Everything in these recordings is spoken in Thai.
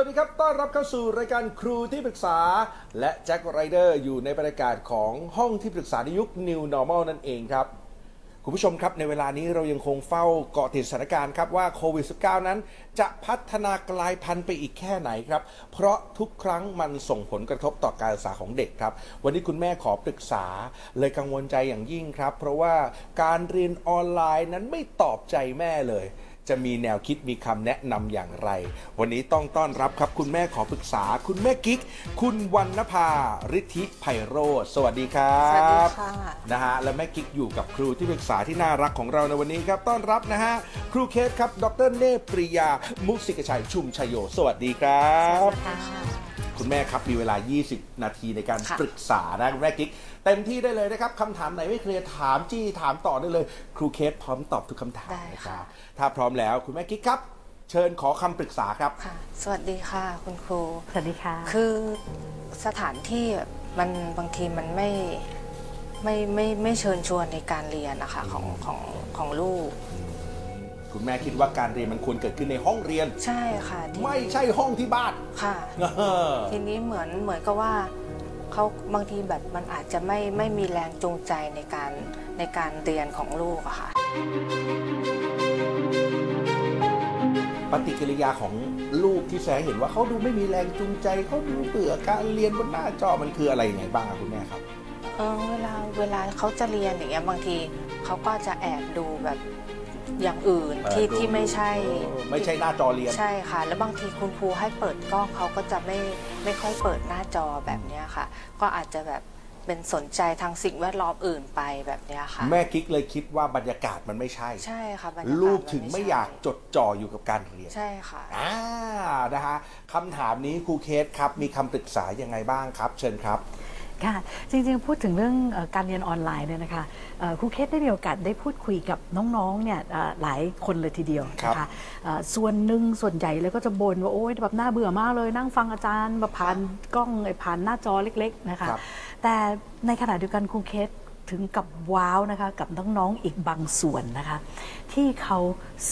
วัสดีครับ ต้อนรับเข้าสู่รายการครูที่ปรึกษา และแจ็คไรเดอร์อยู่ในบรรยากาศของห้องที่ปรึกษาในยุค New Normal นั่นเองครับ คุณผู้ชมครับในเวลานี้เรายังคงเฝ้าเกาะติดสถานการณ์ครับว่าโควิด -19 นั้น จะพัฒนากลายพันธุ์ไปอีกแค่ไหนครับ เพราะทุกครั้งมันส่งผลกระทบต่อการศึกษาของเด็กครับ วันนี้คุณแม่ขอปรึกษา เลยกังวลใจอย่างยิ่งครับ เพราะว่าการเรียนออนไลน์นั้นไม่ตอบใจแม่เลย จะมีแนวคิดมีคำแนะนำอย่างไร วันนี้ต้องต้อนรับครับ คุณแม่ขอปรึกษา คุณแม่กิ๊ก คุณวรรณภาฤทธิไพโรธสวัสดีครับสวัสดีค่ะนะฮะและแม่กิ๊กอยู่กับครูที่ปรึกษาที่น่ารักของเราในวันนี้ครับต้อนรับนะฮะครูเคสครับ ดรเนปปริยา มุสิกชัยชุมชัยโย สวัสดีครับค่ะคุณแม่ครับมีเวลา 20 นาทีในการค่ะปรึกษานะคุณแม่กิ๊ก เต็มที่ได้เลยนะครับคำถามไหนไม่เคลียร์ถามจี้ถามต่อได้เลย ครูเคสพร้อมตอบทุกคำถามได้นะคค่ะรับถ้าพร้อมแล้วคุณแม่กิ๊กครับ เชิญขอคำปรึกษาครับ ค่ะ สวัสดีค่ะ คุณครู สวัสดีค่ะ คือสถานที่มันบางทีมันไม่ไม่ไม่ไม่เชิญชวนในการเรียนนะคะของของของลูก คุณแม่คิดว่าการเรียนมันควรเกิดขึ้นในห้องเรียน ใช่ค่ะทีนี้ไม่ใช่ห้องที่บ้านค่ะ เออ ทีนี้เหมือนเหมือนกับว่า เขาบางทีแบบมันอาจจะไม่ไม่มีแรงจูงใจในการในการเรียนของลูกอะค่ะ ปฏิกิริยาของลูกที่แสดงเห็นว่าเขาดูไม่มีแรงจูงใจเขาดูเบื่อการเรียนบนหน้าจอมันคืออะไรยังไงบ้างอะคุณแม่ครับเออเวลาเวลาเขาจะเรียนอย่างเงี้ยบางทีเขาก็จะแอบดูแบบ อย่างอื่นที่เออดูที่ไม่ใช่เออไม่ใช่หน้าจอเรียน ใช่ค่ะ แล้วบางทีคุณครูให้เปิดกล้องเขาก็จะไม่ไม่ค่อยเปิดหน้าจอแบบเนี้ยค่ะ ก็อาจจะแบบเป็นสนใจทางสิ่งแวดล้อมอื่นไปแบบเนี้ยค่ะ แม่กิ๊กเลยคิดว่าบรรยากาศมันไม่ใช่ ใช่ค่ะบรรยากาศลูกถึงนไม่ใช่อยากจดจ่ออยู่กับการเรียน ใช่ค่ะอ่านะฮะคำถามนี้ครูเคสครับมีคำปรึกษายังไงบ้างครับ เชิญครับ ค่ะ จริงๆ พูดถึงเรื่องเออการเรียนออนไลน์เนี่ยนะคะเอ่อครูเคสได้มีโอกาสได้พูดคุยกับน้องๆเนี่ยเอ่อหลายคนเลยทีเดียวนะครัคะบเอ่อส่วนหนึ่งส่วนใหญ่เลยก็จะบ่นว่าโอ๊ยแบบน่าเบื่อมากเลย นั่งฟังอาจารย์มาผ่านกล้องไอ้ผ่านหน้าจอเล็กๆนะคะครับแต่ในขณะเดียวกันครูเคสถึงกับว้าวนะคะกับน้องๆอีกบางส่วนนะคะที่เขา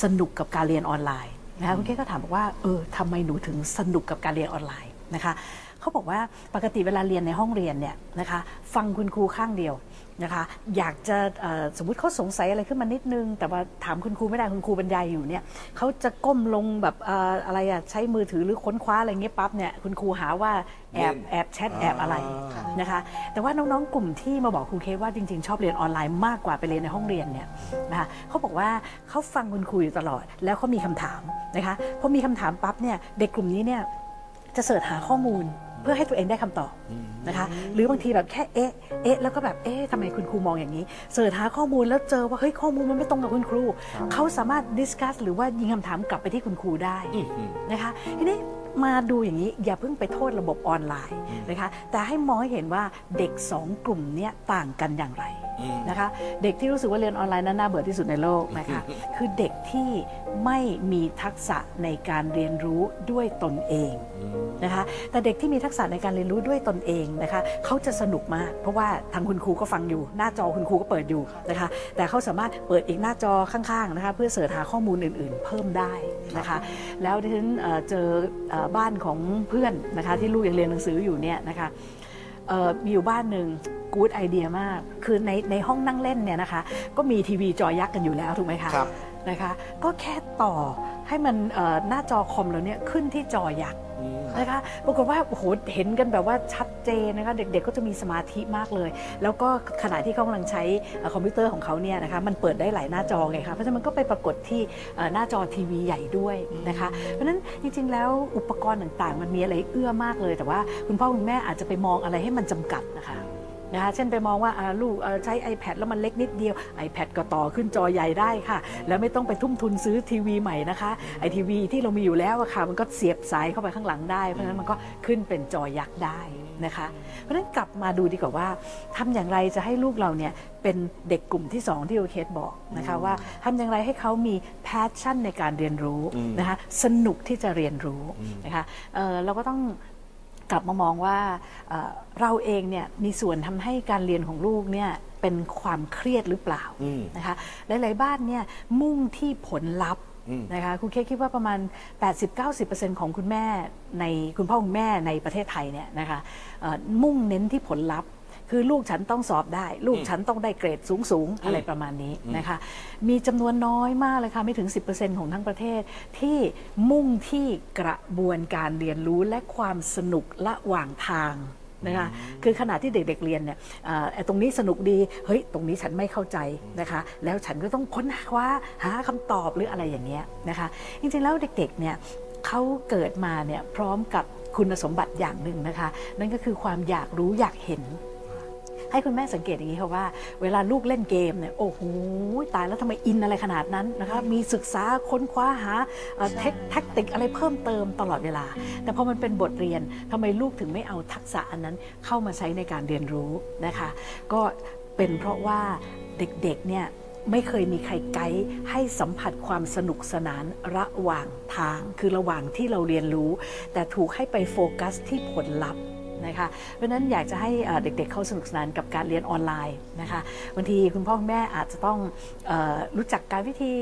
สนุกกับการเรียนออนไลน์นะคะคุณเคสก็ถามบอกว่าเออทำไมหนูถึงสนุกกับการเรียนออนไลน์นะคะ เขาบอกว่าปกติเวลาเรียนในห้องเรียนเนี่ยนะคะฟังคุณครูข้างเดียวนะคะอยากจะเอ่อสมมุติเขาสงสัยอะไรขึ้นมานิดนึง แต่ว่าถามคุณครูไม่ได้คุณครูบรรยายอยู่เนี่ยเขาจะก้มลงแบบเอ่ออะไรอะใช้มือถือหรือค้นคว้าอะไรเงี้ยปั๊บเนี่ยคุณครูหาว่าแอบเล่นแอบแชทแอบอะไรอ่านะคะแต่ว่าน้องๆกลุ่มที่มาบอกครูเคสว่าจริงๆ ชอบเรียนออนไลน์มากกว่าไปเรียนในห้องเรียนเนี่ยนะคะเขาบอกว่าเขาฟังคุณครูอยู่ตลอด แล้วเขามีคำถามนะคะพอมีคำถามปั๊บเนี่ยเด็กกลุ่มนี้เนี่ยจะเสิร์ชหาข้อมูลเพื่อให้ตัวเองได้คำตอบนะคะหรือบางทีแบบแค่เอ๊ะเอ๊ะแล้วก็แบบเอ๊ะทำไมคุณครูมองอย่างนี้เสิร์ชหาข้อมูลแล้วเจอว่าเฮ้ยข้อมูลมันไม่ตรงกับคุณครู เขาสามารถดิสคัสหรือว่ายิงคำถามกลับไปที่คุณครูได้อื้อหือนะคะทีนี้มาดูอย่างนี้อย่าเพิ่งไปโทษระบบออนไลน์นะคะแต่ให้มองให้เห็นว่าเด็กสองกลุ่มเนี้ยต่างกันอย่างไรอืม นะคะเด็กที่รู้สึกว่าเรียนออนไลน์นั้นน่าเบื่อที่สุดในโลกนะคะคือเด็กที่ไม่มีทักษะในการเรียนรู้ด้วยตนเองนะคะแต่เด็กที่มีทักษะในการเรียนรู้ด้วยตนเองนะคะเขาจะสนุกมาก เพราะว่าทางคุณครูก็ฟังอยู่ หน้าจอคุณครูก็เปิดอยู่นะคะแต่เขาสามารถเปิดอีกหน้าจอข้างๆนะคะเพื่อเสิร์ชหาข้อมูลอื่น ๆ เพิ่มได้นะคะแล้วดิฉันเอ่อเจอเอ่อบ้านของเพื่อนนะคะที่ลูกยังเรียนหนังสืออยู่เนี่ยนะคะเอ่อมีอยู่บ้านหนึ่ง กู๊ดไอเดียมาก คือในในห้องนั่งเล่นเนี่ยนะคะ ก็มีทีวีจอยักษ์กันอยู่แล้วถูกไหมคะครับนะคะ ก็แค่ต่อให้มันเอ่อหน้าจอคอมเราเนี่ยขึ้นที่จอยักษ์อืมนะคะปรากฏว่าโอ้โหเห็นกันแบบว่าชัดเจนนะคะ เด็กๆก็จะมีสมาธิมากเลย แล้วก็ขณะที่เขากำลังใช้เอ่อคอมพิวเตอร์ของเขาเนี่ยนะคะมันเปิดได้หลายหน้าจอไงคะเพราะฉะนั้นมันก็ไปปรากฏที่เอ่อหน้าจอทีวีใหญ่ด้วยนะคะ เพราะฉะนั้นจริงๆ แล้วอุปกรณ์ต่างๆ มันมีอะไรเอื้อมากเลย แต่ว่าคุณพ่อคุณแม่อาจจะไปมองอะไรให้มันจำกัดนะคะ นะคะเช่นไปมองว่าอ่าลูกเอ่อใช้ iPad แล้วมันเล็กนิดเดียว iPad ก็ต่อขึ้นจอใหญ่ได้ค่ะ แล้วไม่ต้องไปทุ่มทุนซื้อทีวีใหม่นะคะไอทีวีที่เรามีอยู่แล้วอะค่ะมันก็เสียบสายเข้าไปข้างหลังได้ เพราะฉะนั้นมันก็ขึ้นเป็นจอยักษ์ได้นะคะ เพราะฉะนั้นกลับมาดูดีกว่าว่าทำอย่างไรจะให้ลูกเราเนี่ยเป็นเด็กกลุ่มที่ 2 ที่โอเคสบอกนะคะว่าทำอย่างไรให้เขามี passion ในการเรียนรู้นะคะสนุกที่จะเรียนรู้นะคะเอ่อเราก็ต้อง กลับมามองว่าเอ่อเราเองเนี่ยมีส่วนทำให้การเรียนของลูกเนี่ยเป็นความเครียดหรือเปล่าอืมนะคะหลายๆบ้านเนี่ยมุ่งที่ผลลัพธ์อืมนะคะครูเคสคิดว่าประมาณ 80-90%ของคุณแม่ในคุณพ่อคุณแม่ในประเทศไทยเนี่ยนะคะเอ่อมุ่งเน้นที่ผลลัพธ์ คือลูกฉันต้องสอบได้ ลูกฉันต้องได้เกรดสูงสูงๆอะไรประมาณนี้นะคะ มีจำนวนน้อยมากเลยค่ะ ไม่ถึง 10%ของทั้งประเทศ ที่มุ่งที่กระบวนการเรียนรู้และความสนุกระหว่างทางนะคะคือขณะที่เด็กๆเรียนเนี่ยเอ่อไอ้ตรงนี้สนุกดีเฮ้ยตรงนี้ฉันไม่เข้าใจนะคะ แล้วฉันก็ต้องค้นคว้าหาคำตอบหรืออะไรอย่างเงี้ยนะคะจริงๆแล้วเด็กๆเนี่ยเขาเกิดมาเนี่ยพร้อมกับคุณสมบัติอย่างหนึ่งนะคะ นั่นก็คือความอยากรู้อยากเห็น ให้คุณแม่สังเกตอย่างนี้ค่ะว่า เวลาลูกเล่นเกมเนี่ยโอ้โหตายแล้วทำไมอินอะไรขนาดนั้นนะคะมีศึกษาค้นคว้าหาเทคแทคติกอะไรเพิ่มเติมตลอดเวลา แต่พอมันเป็นบทเรียนทำไมลูกถึงไม่เอาทักษะอันนั้นเข้ามาใช้ในการเรียนรู้นะคะ ก็เป็นเพราะว่าเด็กๆเนี่ยไม่เคยมีใครไกด์ให้สัมผัสความสนุกสนานระหว่างทาง คือระหว่างที่เราเรียนรู้ แต่ถูกให้ไปโฟกัสที่ผลลัพธ์ นะคะเพราะฉะนั้นอยากจะให้เด็กๆเข้าสนุกสนานกับการเรียนออนไลน์นะคะบางทีคุณพ่อคุณแม่อาจจะต้องอรู้จักการวิธี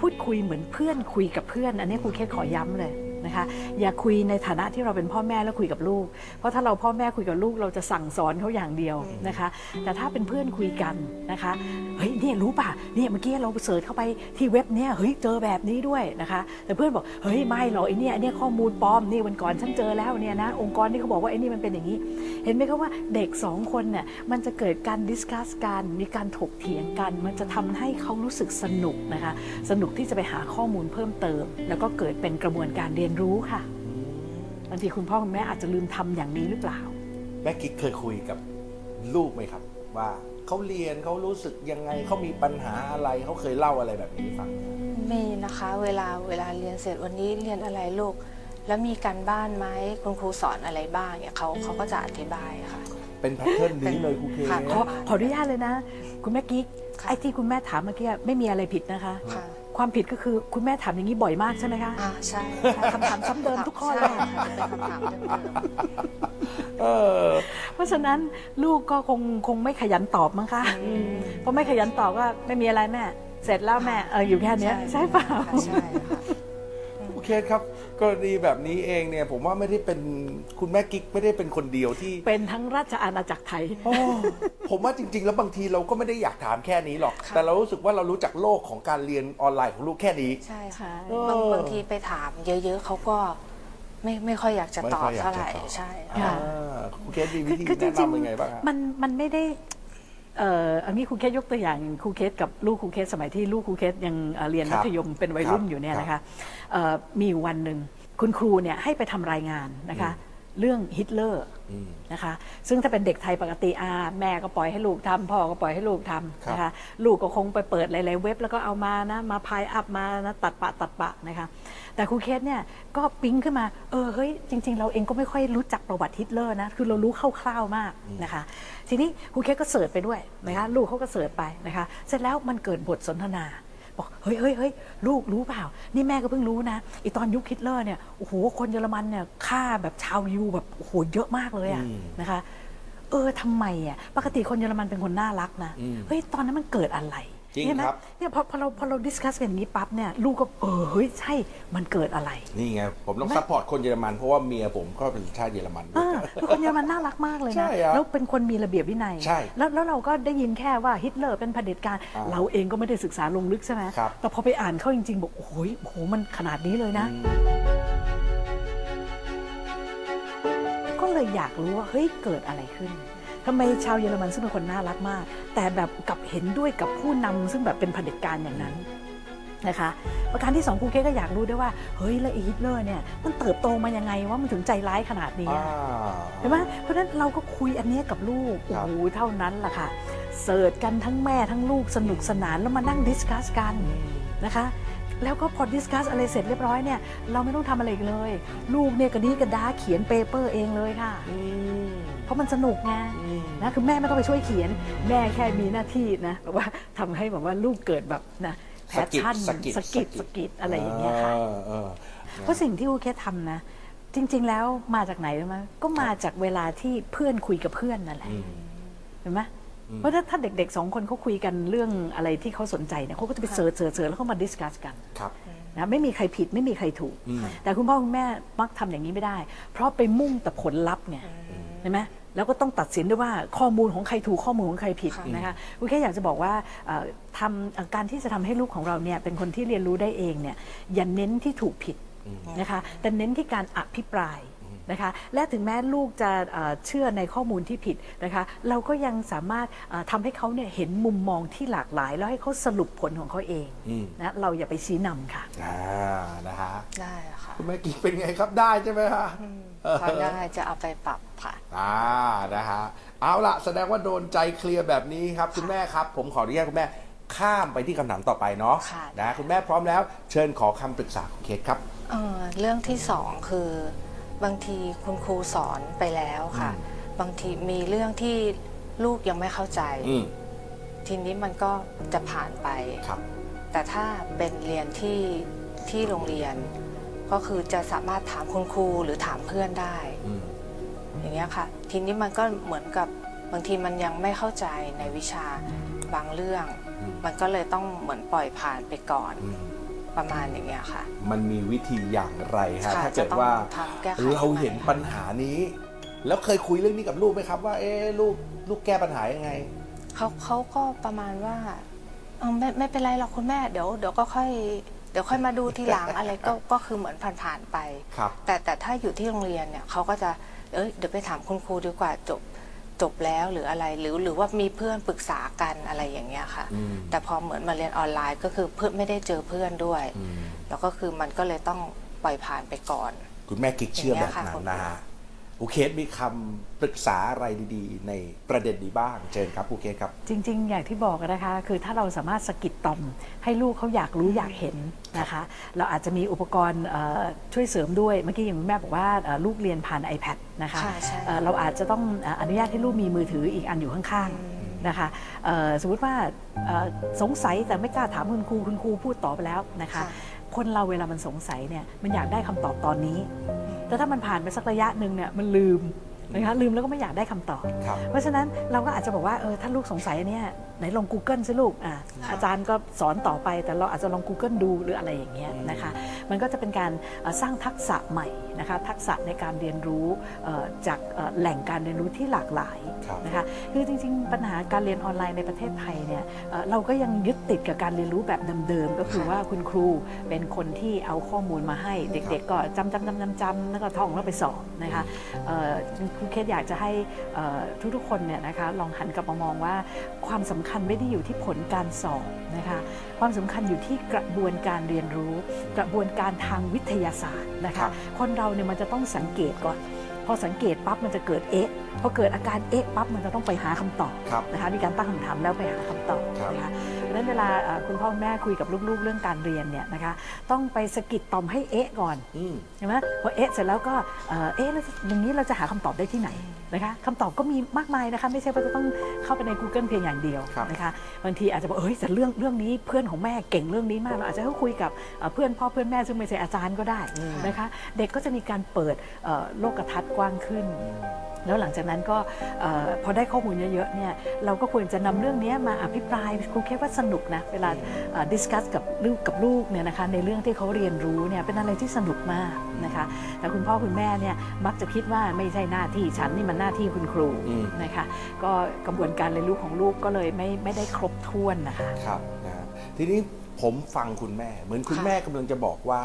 พูดคุยเหมือนเพื่อนคุยกับเพื่อน อันนี้ครูเคสขอย้ำเลย นะคะ อย่าคุยในฐานะที่เราเป็นพ่อแม่แล้วคุยกับลูก เพราะถ้าเราพ่อแม่คุยกับลูกเราจะสั่งสอนเขาอย่างเดียวนะคะ แต่ถ้าเป็นเพื่อนคุยกันนะคะเฮ้ยเนี่ยรู้ป่ะเนี่ยเมื่อกี้เรา search เข้าไปที่เว็บเนี่ยเฮ้ยเจอแบบนี้ด้วยนะคะ แต่เพื่อนบอกเฮ้ยไม่หรอกไอ้เนี่ยไอ้เนี่ยข้อมูลปลอมนี่วันก่อนฉันเจอแล้วเนี่ยนะองค์กรที่เขาบอกว่าไอ้นี่มันเป็นอย่างนี้ เห็นไหมคะว่าเด็กสองคนเนี่ยมันจะเกิดการ discuss กันมีการถกเถียงกัน มันจะทำให้เขารู้สึกสนุกนะคะ สนุกที่จะไปหาข้อมูลเพิ่มเติม แล้วก็เกิดเป็นกระบวนการเรียนรู้ค่ะบางทีคุณพ่อคุณแม่อาจจะลืมทำอย่างนี้หรือเปล่า แม่กิ๊กเคยคุยกับลูกไหมครับ ว่าเขาเรียนเขารู้สึกยังไงเขามีปัญหาอะไรเขาเคยเล่าอะไรแบบนี้ให้ฟังไหมมีนะคะ เวลาเวลาเรียนเสร็จวันนี้เรียนอะไรลูก แล้วมีการบ้านไหมคุณครูสอนอะไรบ้างเนี่ยเขาเขาก็จะอธิบายค่ะ เป็นแพทเทิร์นนี้เลยครูเคค่ะขอขออนุญาตเลยนะ คุณแม่กิ๊กค่ะไอ้ที่คุณแม่ถามเมื่อกี้ไม่มีอะไรผิดนะคะ ค่ะความผิดก็คือคุณแม่ถามอย่างนี้บ่อยมากใช่ไหมคะอ่าใช่คำถามซ้ำเดิมทุกข้อเลย ใช่ค่ะจะเป็นคำถามเดิมเออ เพราะฉะนั้นลูกก็คงคงไม่ขยันตอบมั้งคะเพราะไม่ขยันตอบก็ไม่มีอะไรแม่ เสร็จแล้วแม่เอออยู่แค่ๆเนี้ย ใช่เปล่า ค่ะใช่ค่ะโอ เคครับกรณีแบบนี้เองเนี่ย ผมว่าไม่ได้เป็นคุณแม่กิ๊กไม่ได้เป็นคนเดียวที่เป็นทั้งราชอาณาจักรไทย โอ้ผมว่าจริง ๆ แล้วบางทีเราก็ไม่ได้อยากถามแค่นี้หรอกค่ะแต่เรารู้สึกว่าเรารู้จักโลกของการเรียนออนไลน์ของลูกแค่นี้ ใช่ค่ะใช่บางเออบางทีไปถามเยอะๆเขาก็ไม่ไม่ค่อยอยากจะไม่ตอค่บอยอยากเท่าไหร่จะตอบ ใช่ค่ะอ่าครูเคสมีวิธีคือจแนะริงนำยังไงบ้างฮะ ๆมันมันไม่ได้ เอ่ออันนี้ครูเคสยกตัวอย่างครูเคสกับลูกครูเคสสมัยที่ลูกครูเคสยังเอ่อเรียนครัมับธยมเป็นวัยรุ่นครับอยู่เนี่ยครับนะคะเอ่อมีอยู่วันหนึ่งคุณครูเนี่ยให้ไปทำรายงานนะคะ เรื่องฮิตเลอร์อืมนะคะซึ่งถ้าเป็นเด็กไทยปกติอาแม่ก็ปล่อยให้ลูกทำพ่อก็ปล่อยให้ลูกทำนะคะลูกก็คงไปเปิดหลายๆเว็บแล้วก็เอามานะมาพายอัพมานะตัดปะตัดปะนะคะแต่ครูเคสเนี่ยก็ปิ๊งขึ้นมาเออเฮ้ยจริง ๆ เราเองก็ไม่ค่อยรู้จักประวัติฮิตเลอร์นะคือเรารู้คร่าวๆมากนะคะทีนี้ครูเคสก็ search ไปด้วยนะคะลูกเขาก็ search ไปนะคะเสร็จแล้วมันเกิดบทสนทนา บอกเฮ้ยเฮ้ยเฮ้ยลูกรู้เปล่า นี่แม่ก็เพิ่งรู้นะไอ้ตอนยุคฮิตเลอร์เนี่ยโอ้โหคนเยอรมันเนี่ยฆ่าแบบชาวยิวแบบโอ้โหเยอะมากเลยอะอืมนะคะ เออทำไมอะปกติคนเยอรมันเป็นคนน่ารักนะอืมเฮ้ยตอนนั้นมันเกิดอะไร จริงใช่ไหมครับ เนี่ยพอพอเราพอเรา discuss กันอย่างนี้ปั๊บเนี่ยลูกก็เออเฮ้ยใช่มันเกิดอะไร นี่ไง ผมต้อง support คนเยอรมัน เพราะว่าเมียผมก็เป็นชาติเยอรมันด้วอ่ายคือคนเยอรมันน่ารักมากเลยใช่นะ อะแล้วเป็นคนมีระเบียบวินัย ใช่แล้วแล้วเราก็ได้ยินแค่ว่าฮิตเลอร์เป็นเผด็จการ อ่าเราเองก็ไม่ได้ศึกษาลงลึกใช่ไหมครับ แต่พอไปอ่านเข้าจริงๆ บอกโอ้โหโอ้โหมันขนาดนี้เลยนะ ก็เลยอยากรู้ว่าเฮ้ยเกิดอะไรขึ้น ทำไมชาวเยอรมันซึ่งเป็นคนน่ารักมาก แต่แบบกลับเห็นด้วยกับผู้นำซึ่งแบบเป็นเผด็จการอย่างนั้นนะคะประการที่สองครูเคสก็อยากรู้ด้วยว่า เฮ้ย แล้วไอ้ฮิตเลอร์เนี่ย มันเติบโตมายังไงว่ามันถึงใจร้ายขนาดนี้อ่าอะเห็นไหมเพราะฉะนั้นเราก็คุยอันเนี้ยกับลูกคโอ้โหเท่านั้นแหละค่ะ search กันทั้งแม่ทั้งลูกสนุกสนานแล้วมานั่ง discuss กันนะคะแล้วก็พอ discuss อะไรเสร็จเรียบร้อยเนี่ย เราไม่ต้องทำอะไรอีกเลย ลูกเนี่ยกระดีกระดาเขียน paper เองเลยค่ะอืม เพราะมันสนุกไงอืมนะคือแม่ไม่ต้องไปช่วยเขียน แม่แค่มีหน้าที่นะแบบว่าทำให้แบบว่าลูกเกิดแบบนะ passion สะกิดสะกิดสะกิดอะไรอย่างเงี้ยค่ะเออเออเพราะสิ่งที่ครูเคสทำนะ จริง ๆ แล้วมาจากไหนรู้ไหมก็มาจากเวลาที่เพื่อนคุยกับเพื่อนนั่นแหละอืมเห็นไหมเพราะถ้าถ้าเด็กๆสองคนเขาคุยกันเรื่องอะไรที่เขาสนใจเนี่ยเขาก็จะไป search search search แล้วเขามา discuss กันครับนะไม่มีใครผิดไม่มีใครถูกอืมแต่คุณพ่อคุณแม่มักทำอย่างนี้ไม่ได้ เพราะไปมุ่งแต่ผลลัพธ์ไง ใช่ไหมแล้วก็ต้องตัดสินด้วยว่าข้อมูลของใครถูกข้อมูลของใครผิดค่ะนะคะคุณแค่อยากจะบอกว่าเอ่อทำเอ่อการที่จะทำให้ลูกของเราเนี่ยเป็นคนที่เรียนรู้ได้เองเนี่ยอย่าเน้นที่ถูกผิดนะคะแต่เน้นที่การอภิปราย นะคะและถึงแม้ลูกจะเอ่อเชื่อในข้อมูลที่ผิดนะคะเราก็ยังสามารถเอ่อทำให้เขาเนี่ยเห็นมุมมองที่หลากหลาย แล้วให้เขาสรุปผลของเขาเองอืมนะเราอย่าไปชี้นำค่ะอ่านะฮะได้ค่ะคุณแม่กิ๊กเป็นไงครับได้ใช่ไหมฮะพอได้จะเอาไปปรับค่ะอ่านะฮะเอาละแสดงว่าโดนใจเคลียร์แบบนี้ครับคุณแม่ครับ ผมขออนุญาตคุณแม่ข้ามไปที่คำถามต่อไปเนาะค่ะนะคุณแม่พร้อมแล้ว เชิญขอคำปรึกษาของเคสครับเอ่อเรื่องที่สองคือ บางทีคุณครูสอนไปแล้วค่ะอืมบางทีมีเรื่องที่ลูกยังไม่เข้าใจ อืมทีนี้มันก็จะผ่านไป ครับ แต่ถ้าเป็นเรียนที่ที่โรงเรียน ก็คือจะสามารถถามคุณครูหรือถามเพื่อนได้ อืมอย่างเงี้ยค่ะ ทีนี้มันก็เหมือนกับบางทีมันยังไม่เข้าใจในวิชาบางเรื่องอืมมันก็เลยต้องเหมือนปล่อยผ่านไปก่อน อืม ประมาณอย่างเงี้ยค่ะ มันมีวิธีอย่างไรฮะค่ะถ้าเกิดว่าจะต้องทำแก้ไขเราเห็นปัญหานี้ แล้วเคยคุยเรื่องนี้กับลูกไหมครับ ว่าเอ๊ะลูกลูกแก้ปัญหายังไงเขาเขาก็ประมาณว่าเออไม่ไม่เป็นไรหรอกคุณแม่เดี๋ยวเดี๋ยวก็ค่อยเดี๋ยวค่อยมาดูทีหลังอะไรก็ก็คือเหมือนผ่านๆไปครับแต่แต่ถ้าอยู่ที่โรงเรียนเนี่ยเขาก็จะเอ้ยเดี๋ยวไปถามคุณครูดีกว่าจบ จบแล้วหรืออะไรหรือหรือว่ามีเพื่อนปรึกษากันอะไรอย่างเงี้ยค่ะ อืม แต่พอเหมือนมาเรียนออนไลน์ก็คือเพื่อนไม่ได้เจอเพื่อนด้วย อืมแล้วก็คือมันก็เลยต้องปล่อยผ่านไปก่อน คุณแม่กิ๊กเชื่ออย่างเงี้แบบยค่ะนั้นคุณนะฮะ ครูเคสมีคำปรึกษาอะไรดีๆ ในประเด็นนี้บ้างเชิญครับครูเคสครับ จริง ๆ อย่างที่บอกนะคะ คือถ้าเราสามารถสะกิดต่อม ให้ลูกเขาอยากรู้อยากเห็นนะคะ เราอาจจะมีอุปกรณ์เอ่อช่วยเสริมด้วย เมื่อกี้อย่างคุณแม่บอกว่าเอ่อลูกเรียนผ่าน iPad นะคะค่ะใช่เอ่อเราอาจจะต้องเอ่ออนุญาตให้ลูกมีมือถืออีกอันอยู่ข้างๆนะคะเอ่อสมมติว่าเอ่อสงสัยแต่ไม่กล้าถามคุณครูคุณครูพูดตอบไปแล้วนะคะค่ะคนเราเวลามันสงสัยเนี่ยมันอยากได้คำตอบตอนนี้ แต่ถ้ามันผ่านไปสักระยะหนึ่งเนี่ยมันลืมนะคะลืมแล้วก็ไม่อยากได้คำตอบครับเพราะฉะนั้นเราก็อาจจะบอกว่าเออถ้าลูกสงสัยอันเนี้ยไหนลอง Google สิลูกอะอาจารย์ก็สอนต่อไปแต่เราอาจจะลอง Google ดูหรืออะไรอย่างเงี้ยนะคะมันก็จะเป็นการเอ่อสร้างทักษะใหม่นะคะทักษะในการเรียนรู้เอ่อจากเอ่อแหล่งการเรียนรู้ที่หลากหลายครับนะคะคือจริง ๆ ปัญหาการเรียนออนไลน์ในประเทศไทยเนี่ยเอ่อเราก็ยังยึดติดกับการเรียนรู้แบบเดิมๆก็คือว่าคุณครูเป็นคนที่เอาข้อมูลมาให้เด็กๆ ก็จำจำจำจำจำแล้วก็ท่องแล้วไปสอบนะคะเอ่อครูเคสอยากจะให้เอ่อทุกๆคนเนี่ยนะคะลองหันกลับมามองว่าความสำคัญไม่ได้อยู่ที่ผลการสอบนะคะความสำคัญอยู่ที่กระบวนการเรียนรู้ กระบวนการทางวิทยาศาสตร์นะครัคะบคนเราเนี่ยมันจะต้องสังเกตก่อนพอสังเกตปั๊บมันจะเกิดเอ๊ะพอเกิดอาการเอ๊ะปั๊บมันจะต้องไปหาคำตอบครับนะคะมีการตั้งคำถามแล้วไปหาคำตอบครับนะคะเพราะฉะ นั้นเวลาเอ่อคุณพ่อคุณแม่คุยกับลูกๆ เรื่องการเรียนเนี่ยนะคะต้องไปสะกิดต่อมให้เอ๊ะก่อนอืมใช่ไหมพอเอ๊ะเสร็จแล้วก็เอ่อเอ๊ะแล้วอย่างนี้เราจะหาคำตอบได้ที่ไหนนะคะคำตอบก็มีมากมายนะคะไม่ใช่ว่าจะต้องเข้าไปใน Google เพียงอย่างเดียวครับนะคะบางทีอาจจะบอกเอ้ยแต่เรื่องเรื่องนี้เพื่อนของแม่เก่งเรื่องนี้มากเราอาจจะต้องคุยกับเอ่อเพื่อนพ่อเพื่อนแม่ซึ่งไม่ใช่อาจารย์ก็ได้นะคะ เด็กก็จะมีการเปิดเอ่อโลกทัศน์กว้างขึ้น แล้วหลังจากนั้นก็เอ่อพอได้ข้อมูลเยอะๆเนี่ยเราก็ควรจะนำเรื่องนี้มาอภิปรายครูแค่ว่าสนุกนะเวลาดิสคัสกับลูกกับลูกเนี่ยนะคะในเรื่องที่เขาเรียนรู้เนี่ยเป็นอะไรที่สนุกมากนะคะแต่คุณพ่อคุณแม่เนี่ยมักจะคิดว่าไม่ใช่หน้าที่ฉันนี่มันหน้าที่คุณครูอืมนะคะก็กระบวนการเรียนรู้ของลูกก็เลยไม่ไม่ได้ครบถ้วนนะคะครับนะฮะทีนี้ผมฟังคุณแม่ เหมือนคุณค่ะแม่กำลังจะบอกว่า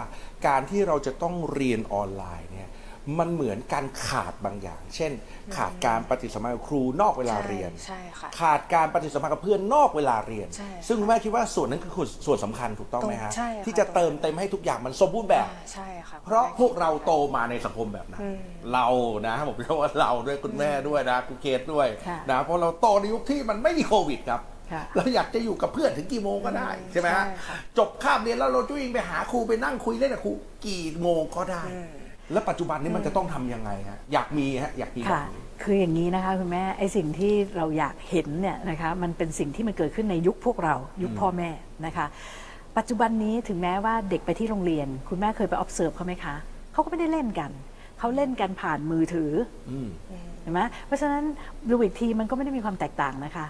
การที่เราจะต้องเรียนออนไลน์เนี่ย มันเหมือนการขาดบางอย่าง เช่น ขาดการปฏิสัมพันธ์กับครูนอกเวลาเรียน ใช่ค่ะ ขาดการปฏิสัมพันธ์กับเพื่อนนอกเวลาเรียนใช่ค่ะซึ่งคุณแม่คิดว่าส่วนนั้นคือส่วนสำคัญถูกต้องไหมฮะใช่ค่ะที่จะเติมเต็มให้ทุกอย่างมันสมบูรณ์แบบอ่าใช่ค่ะ เพราะพวกเราโตมาในสังคมแบบนั้นอืมเรานะผมเรียกว่าเราด้วยคุณแม่ด้วยนะคุณเคสด้วยค่ะนะเพราะเราโตในยุคที่มันไม่มีโควิดครับค่ะเราอยากจะอยู่กับเพื่อนถึงกี่โมงก็ได้ใช่ไหมฮะใช่ค่ะจบคาบเรียนแล้วเราจะวิ่งไปหาครูไปนั่งคุยเล่นกับครูกี่โมงก็ได้อืม แล้วปัจจุบันนี้มันจะต้องทำยังไงฮะอยากมีฮะอยากมีแบค่ะบนี้คืออย่างนี้นะคะคุณแม่ไอสิ่งที่เราอยากเห็นเนี่ยนะคะมันเป็นสิ่งที่มันเกิดขึ้นในยุคพวกเรา ยุคพ่อแม่นะคะ ปัจจุบันนี้ถึงแม้ว่าเด็กไปที่โรงเรียน คุณแม่เคยไป observe เขาไหมคะเขาก็ไม่ได้เล่นกันเขาเล่นกันผ่านมือถืออืมเห็นไหมเพราะฉะนั้นดูอีกทีมันก็ไม่ได้มีความแตกต่างนะคะ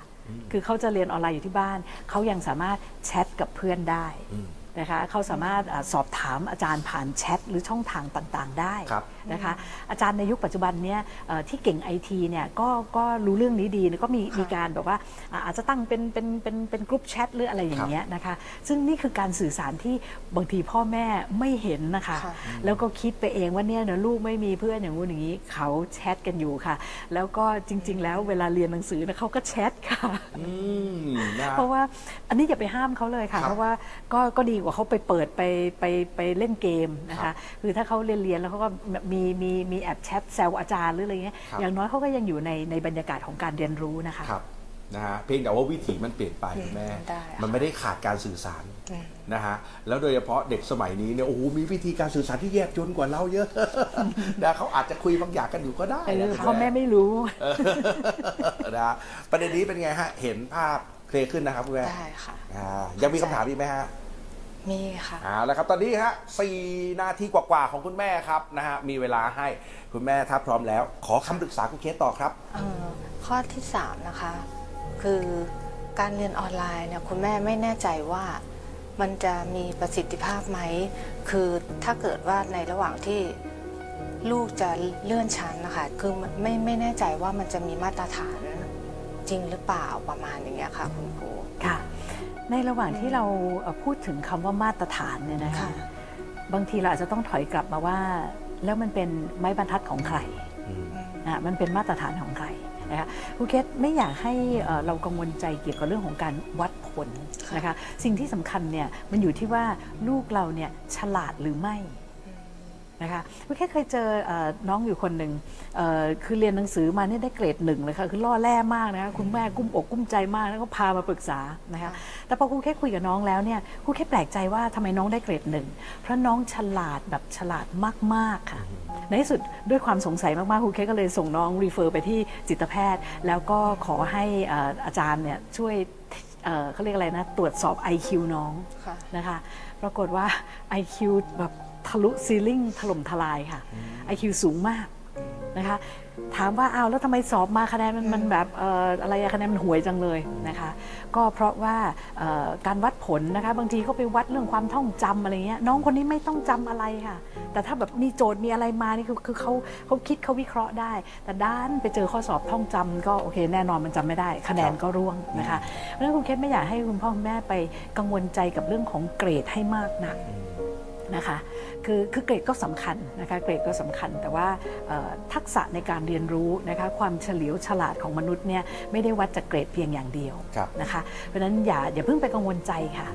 คือเขาจะเรียนออนไลน์อยู่ที่บ้านเขายังสามารถแชทกับเพื่อนได้อืม นะคะเขาสามารถอสอบถามอาจารย์ผ่านแชทหรือช่องทางต่างๆ ได้ครับนะคะอาจารย์ในยุคปัจจุบันเนี้ยเอ่อที่เก่งไอทีเนี่ยก็ก็รู้เรื่องนี้ดีก็มีค่ะมีการแบบว่าอ่าอาจจะตั้งเป็นเป็นเป็นเป็นกลุ่มแชทหรืออะไรอย่างเงี้ยนะคะซึ่งนี่คือการสื่อสารที่บางทีพ่อแม่ไม่เห็นนะคะค่ะแล้วก็คิดไปเองว่าเนี่ยเนอะลูกไม่มีเพื่อนอย่างงู้นอย่างนี้เขาแชทกันอยู่ค่ะ แล้วก็จริง ๆ แล้วเวลาเรียนหนังสือนะเขาก็แชทค่ะอืมนะเพราะว่าอันนี้อย่าไปห้ามเขาเลยค่ะครับเพราะว่าก็ก็ดีกว่าเขาไปเปิดไปไปไปเล่นเกมนะครัคะบคือถ้าเขาเรียนเรียนแล้วเขาก็มีมีมีแอบแชทแซวอาจารย์หรืออะไรเงี้ยครับอย่างน้อยเขาก็ยังอยู่ในในบรรยากาศของการเรียนรู้นะคะครับนะฮะเพียงแต่ว่าวิถีมันเปลี่ยนไปคุณแม่ได้ค่ะมันไม่ได้ขาดการสื่อสารอืมนะฮะแล้วโดยเฉพาะเด็กสมัยนี้เนี่ยโอ้โหมีวิธีการสื่อสารที่แยบยลกว่าเราเยอะนะเขาอาจจะคุยบางอย่างกันอยู่ก็ได้เออนะพ่อแม่ไม่รู้เออนะฮะประเด็นนี้เป็นไงฮะเห็นภาพเคลียร์ขึ้นนะครับคุณแม่ได้ค่ะอ่ายังมีคำถามอีกไหมฮะ มีค่ะเอาละครับตอนนี้ฮะสี่นาทีกว่าๆของคุณแม่ครับนะฮะมีเวลาให้คุณแม่ถ้าพร้อมแล้ว ขอคำปรึกษาคุณเคสต่อครับเอ่อข้อที่สามนะคะ คือการเรียนออนไลน์เนี่ยคุณแม่ไม่แน่ใจว่ามันจะมีประสิทธิภาพไหม คือถ้าเกิดว่าในระหว่างที่ลูกจะเลื่อนชั้นนะคะ คือมันไม่ไม่แน่ใจว่ามันจะมีมาตรฐานจริงหรือเปล่าประมาณอย่างเงี้ยค่ะ คุณครู ค่ะ ในระหว่างที่เราเอ่อพูดถึงคำว่ามาตรฐานเนี่ยนะคะค่ะบางทีเราอาจจะต้องถอยกลับมาว่า แล้วมันเป็นไม้บรรทัดของใครนะมันเป็นมาตรฐานของใครนะคะครูเคสไม่อยากให้เอ่อเรากังวลใจเกี่ยวกับเรื่องของการวัดผลนะคะสิ่งที่สำคัญเนี่ยมันอยู่ที่ว่าลูกเราเนี่ยฉลาดหรือไม่ นะคะครูแค่เคยเจอเออน้องอยู่คนหนึ่งเอ่อคือเรียนหนังสือมาเนี่ยได้เกรดหนึ่งเลยค่ะคือล่อแร่มากนะคะคุณแม่กุ้มอกกุ้มใจมากแล้วก็พามาปรึกษานะคะแต่พอครูแค่คุยกับน้องแล้วเนี่ยครูแค่แปลกใจว่าทำไมน้องได้เกรดหนึ่งเพราะน้องฉลาดแบบฉลาดมากๆค่ะในที่สุดด้วยความสงสัยมากๆครูเคสก็เลยส่งน้องรีเฟอร์ไปที่จิตแพทย์ แล้วก็ขอให้เอ่ออาจารย์เนี่ยช่วยเอ่อเขาเรียกอะไรนะ ตรวจสอบ IQ น้องค่ะนะคะ ปรากฏว่า IQ แบบ ทะลุซีลิ่งถล่มทลายค่ะ IQ สูงมากนะคะถามว่าอ้าวแล้วทำไมสอบมาคะแนนมันมันแบบเอ่ออะไรอะคะแนนมันห่วยจังเลยนะคะ ก็เพราะว่าเอ่อการวัดผลนะคะ บางทีก็ไปวัดเรื่องความท่องจำอะไรเงี้ยน้องคนนี้ไม่ต้องจำอะไรค่ะ แต่ถ้าแบบมีโจทย์มีอะไรมานี่คือคือเขาเขาคิดเขาวิเคราะห์ได้ แต่ด้านไปเจอข้อสอบท่องจำก็โอเคแน่นอนมันจำไม่ได้ คะแนนก็ร่วงนะคะเพราะฉะนั้นคุณเคสไม่อยากให้คุณพ่อคุณแม่ไปกังวลใจกับเรื่องของเกรดให้มากนัก นะคะคือคือเกรดก็สำคัญนะคะเกรดก็สำคัญ แต่ว่าเอ่อทักษะในการเรียนรู้นะคะความเฉลียวฉลาดของมนุษย์เนี่ยไม่ได้วัดจากเกรดเพียงอย่างเดียวครับนะคะเพราะฉะนั้นอย่าอย่าเพิ่งไปกังวลใจค่ะ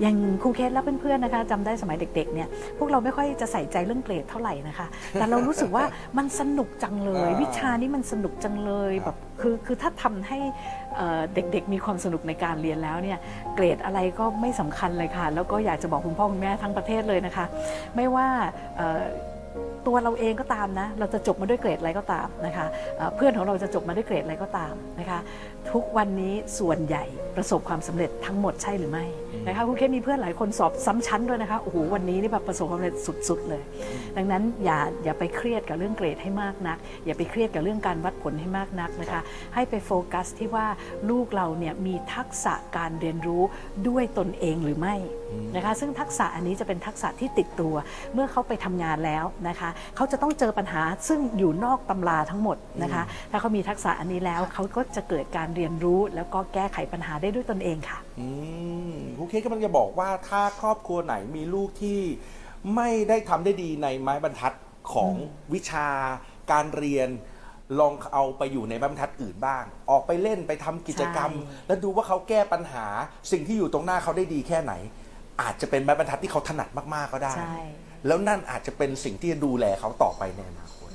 อย่างครูเคสและเพื่อนๆนะคะจำได้สมัยเด็กๆเนี่ยพวกเราไม่ค่อยจะใส่ใจเรื่องเกรดเท่าไหร่นะคะ แต่เรารู้สึกว่ามันสนุกจังเลยอ่าวิชานี้มันสนุกจังเลยครับแบบ คือคือถ้าทำให้เด็กๆ มีความสนุกในการเรียนแล้วเนี่ยเกรดอะไรก็ไม่สำคัญเลยค่ะ แล้วก็อยากจะบอกคุณพ่อคุณแม่ทั้งประเทศเลยนะคะ ไม่ว่าตัวเราเองก็ตามนะ เราจะจบมาด้วยเกรดอะไรก็ตามนะคะเอ่อเพื่อนของเราจะจบมาด้วยเกรดอะไรก็ตามนะคะ ทุกวันนี้ส่วนใหญ่ประสบความสำเร็จทั้งหมดใช่หรือไม่ นะคะคุณเคสมีเพื่อนหลายคนสอบซ้ำชั้นด้วยนะคะโอ้โหวันนี้นี่แบบประสบความสำเร็จสุดๆเลย ดังนั้นอย่าอย่าไปเครียดกับเรื่องเกรดให้มากนัก อย่าไปเครียดกับเรื่องการวัดผลให้มากนักนะคะ ให้ไปโฟกัสที่ว่าลูกเราเนี่ยมีทักษะการเรียนรู้ด้วยตนเองหรือไม่นะคะ ซึ่งทักษะอันนี้จะเป็นทักษะที่ติดตัวเมื่อเขาไปทำงานแล้วนะคะเขาจะต้องเจอปัญหาซึ่งอยู่นอกตำราทั้งหมดนะคะ ถ้าเขามีทักษะอันนี้แล้วเขาก็จะเกิดการเรียนรู้แล้วก็แก้ไขปัญหาได้ด้วยตนเองค่ะอืมครูเคสกำลังจะบอกว่าถ้าครอบครัวไหนมีลูกที่ไม่ได้ทำได้ดีในไม้บรรทัดของวิชาการเรียน ลองเอาไปอยู่ในไม้บรรทัดอื่นบ้าง ออกไปเล่นไปทำกิจกรรม ใช่ แล้วดูว่าเขาแก้ปัญหาสิ่งที่อยู่ตรงหน้าเขาได้ดีแค่ไหน อาจจะเป็นไม้บรรทัดที่เขาถนัดมากๆก็ได้ ใช่ แล้วนั่นอาจจะเป็นสิ่งที่จะดูแลเขาต่อไปในอนาคต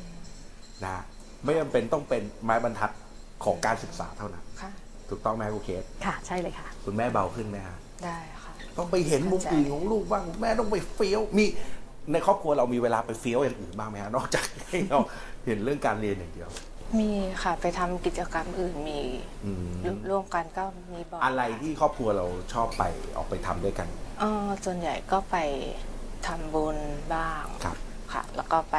นะไม่จำเป็นต้องเป็นไม้บรรทัดของการศึกษาเท่านั้น ค่ะ ถูกต้องไหมครูเคส ค่ะ ใช่เลยค่ะ คุณแม่เบาขึ้นไหมฮะ ได้ค่ะ ต้องไปเห็นมุมอื่นของลูกบ้าง แม่ต้องไปเฟี้ยวมีในครอบครัวเรามีเวลาไปเฟี้ยวอย่างอื่นบ้างไหมฮะนอกจากให้เราเห็นเรื่องการเรียนอย่างเดียว มีค่ะไปทำกิจกรรมอื่นมีอืมร่วมกันก็มีบอกอะไรที่ครอบครัวเราชอบไปออกไปทำด้วยกันเออส่วนใหญ่ก็ไปทำบุญบ้างครับค่ะ แล้วก็ไป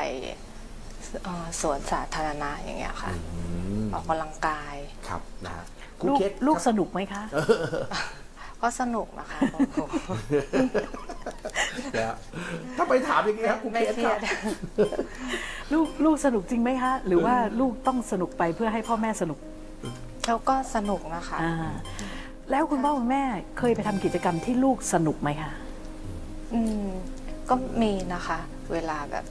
เอ่อสวนสาธารณะอย่างเงี้ยค่ะ อืมออกกำลังกาย ครับนะฮะครูลูกเคสลูกครับสนุกไหมคะ ก็สนุกนะคะนะฮะถ้าไปถามอย่างนี้ครับครูไม่เคสเครีคยรับดลูกลูกสนุกจริงไหมคะ หรือว่าลูกต้องสนุกไปเพื่อให้พ่อแม่สนุกเขาก็สนุกนะคะ อ่าแล้วคุณพ่อคุณแม่เคยไปทำกิจกรรมที่ลูกสนุกไหมคะ อืมก็มีนะคะ เวลาแบบ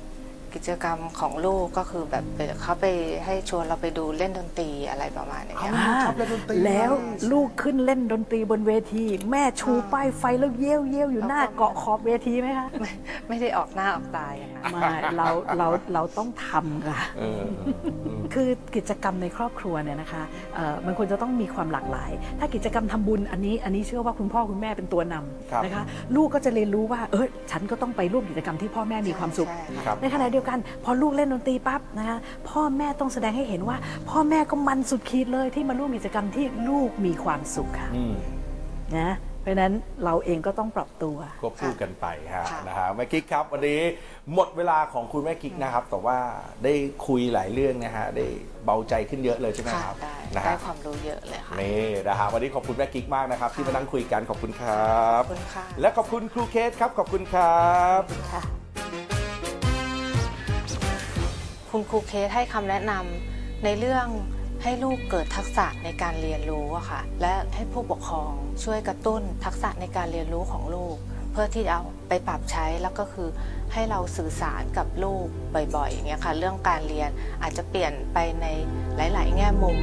กิจกรรมของลูกก็คือแบบไปเขาไปให้ชวนเราไปดูเล่นดนตรีอะไรประมาณอย่างเงี้ยอ๋ออ่าชอบเล่นดนตรีแล้วลูกขึ้นเล่นดนตรีบนเวที แม่ชูป้ายไฟแล้วเยี่ยวเยี่ยวอยู่หน้าเกาะขอบเวทีไหมคะไม่ไม่ได้ออกหน้าออกตาอย่างนั้นไมาเราเราเราต้องทำค่ะเออเออเออคือกิจกรรมในครอบครัวเนี่ยนะคะเอ่อมันควรจะต้องมีความหลากหลาย ถ้ากิจกรรมทำบุญอันนี้อันนี้เชื่อว่าคุณพ่อคุณแม่เป็นตัวนำครับนะคะ ลูกก็จะเรียนรู้ว่าเออฉันก็ต้องไปร่วมกิจกรรมที่พ่อแม่มีความสุขใช่ค่ะครับในขณะเดียวกัน พอลูกเล่นดนตรีปั๊บนะคะพ่อแม่ต้องแสดงให้เห็นว่า พ่อแม่ก็มันสุดขีดเลยที่มาร่วมกิจกรรมที่ลูกมีความสุขค่ะอืม นะเพราะฉะนั้นเราเองก็ต้องปรับตัว ควบคู่กันไปฮะค่ะนะฮะแม่กิ๊กครับ วันนี้หมดเวลาของคุณแม่กิ๊กนะครับ แต่ว่าได้คุยหลายเรื่องนะฮะได้เบาใจขึ้นเยอะเลยใช่ไหมค่ะครับได้นะได้ฮะความรู้เยอะเลยค่ะ นี่นะฮะวันนี้ขอบคุณแม่กิ๊กมากนะครับ ที่มานั่งคุยกันขอบคุณครับ ขอบคุณค่ะ และขอบคุณครูเคสครับขอบคุณครับ ค่ะ คุณครูเคสให้คำแนะนำในเรื่องให้ลูกเกิดทักษะในการเรียนรู้อะค่ะ และให้ผู้ปกครองช่วยกระตุ้นทักษะในการเรียนรู้ของลูก เพื่อที่จะเอาไปปรับใช้แล้วก็คือให้เราสื่อสารกับลูกบ่อยๆอย่างเงี้ยค่ะ เรื่องการเรียนอาจจะเปลี่ยนไปในหลาย ๆ แง่มุม